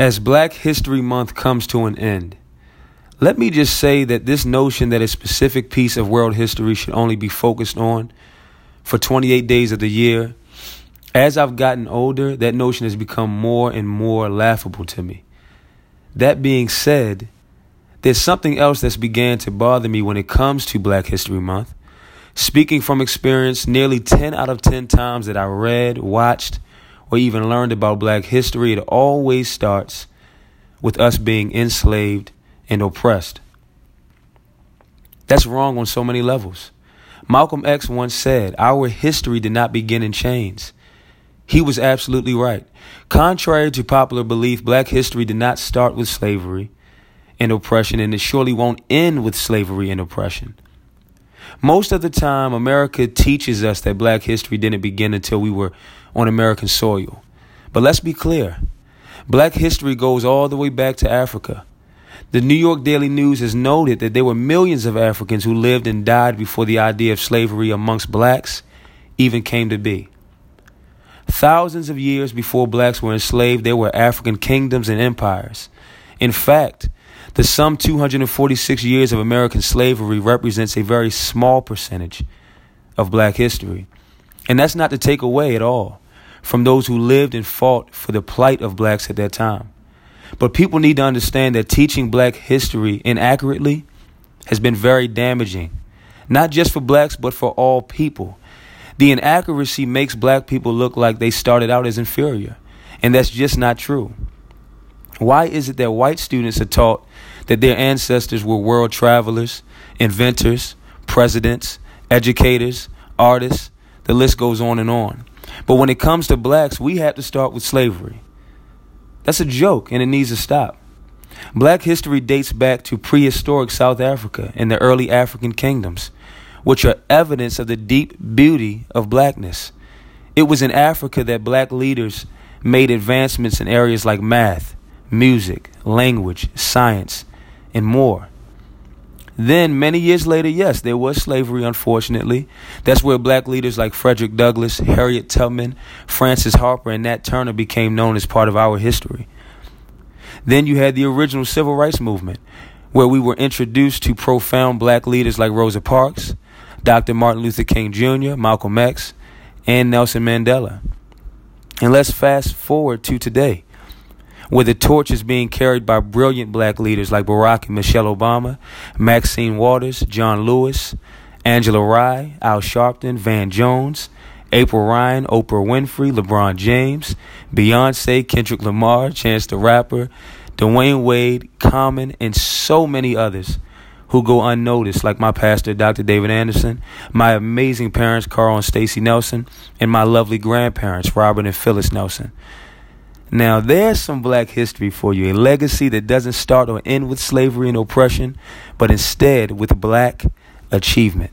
As Black History Month comes to an end, let me just say that this notion that a specific piece of world history should only be focused on for 28 days of the year, as I've gotten older, that notion has become more and more laughable to me. That being said, there's something else that's began to bother me when it comes to Black History Month. Speaking from experience, nearly 10 out of 10 times that I read, watched, or even learned about black history, it always starts with us being enslaved and oppressed. That's wrong on so many levels. Malcolm X once said, Our history did not begin in chains. He was absolutely right. Contrary to popular belief, black history did not start with slavery and oppression, and it surely won't end with slavery and oppression. Most of the time, America teaches us that black history didn't begin until we were on American soil. But let's be clear black history goes all the way back to Africa. The New York Daily News has noted that there were millions of Africans who lived and died before the idea of slavery amongst blacks even came to be. Thousands of years before blacks were enslaved, there were African kingdoms and empires. In fact, the sum 246 years of American slavery represents a very small percentage of black history. And that's not to take away at all from those who lived and fought for the plight of blacks at that time. But people need to understand that teaching black history inaccurately has been very damaging, not just for blacks, but for all people. The inaccuracy makes black people look like they started out as inferior, and that's just not true. Why is it that white students are taught that their ancestors were world travelers, inventors, presidents, educators, artists, the list goes on and on. But when it comes to blacks, we have to start with slavery. That's a joke and it needs to stop. Black history dates back to prehistoric South Africa and the early African kingdoms, which are evidence of the deep beauty of blackness. It was in Africa that black leaders made advancements in areas like math, music, language, science, and more. Then, many years later, yes, there was slavery, unfortunately. That's where black leaders like Frederick Douglass, Harriet Tubman, Frances Harper, and Nat Turner became known as part of our history. Then you had the original civil rights movement, where we were introduced to profound black leaders like Rosa Parks, Dr. Martin Luther King Jr., Malcolm X, and Nelson Mandela. And let's fast forward to today where the torch is being carried by brilliant black leaders like Barack and Michelle Obama, Maxine Waters, John Lewis, Angela Rye, Al Sharpton, Van Jones, April Ryan, Oprah Winfrey, LeBron James, Beyonce, Kendrick Lamar, Chance the Rapper, Dwyane Wade, Common, and so many others who go unnoticed, like my pastor, Dr. David Anderson, my amazing parents, Carl and Stacy Nelson, and my lovely grandparents, Robert and Phyllis Nelson. Now, there's some black history for you, a legacy that doesn't start or end with slavery and oppression, but instead with black achievement.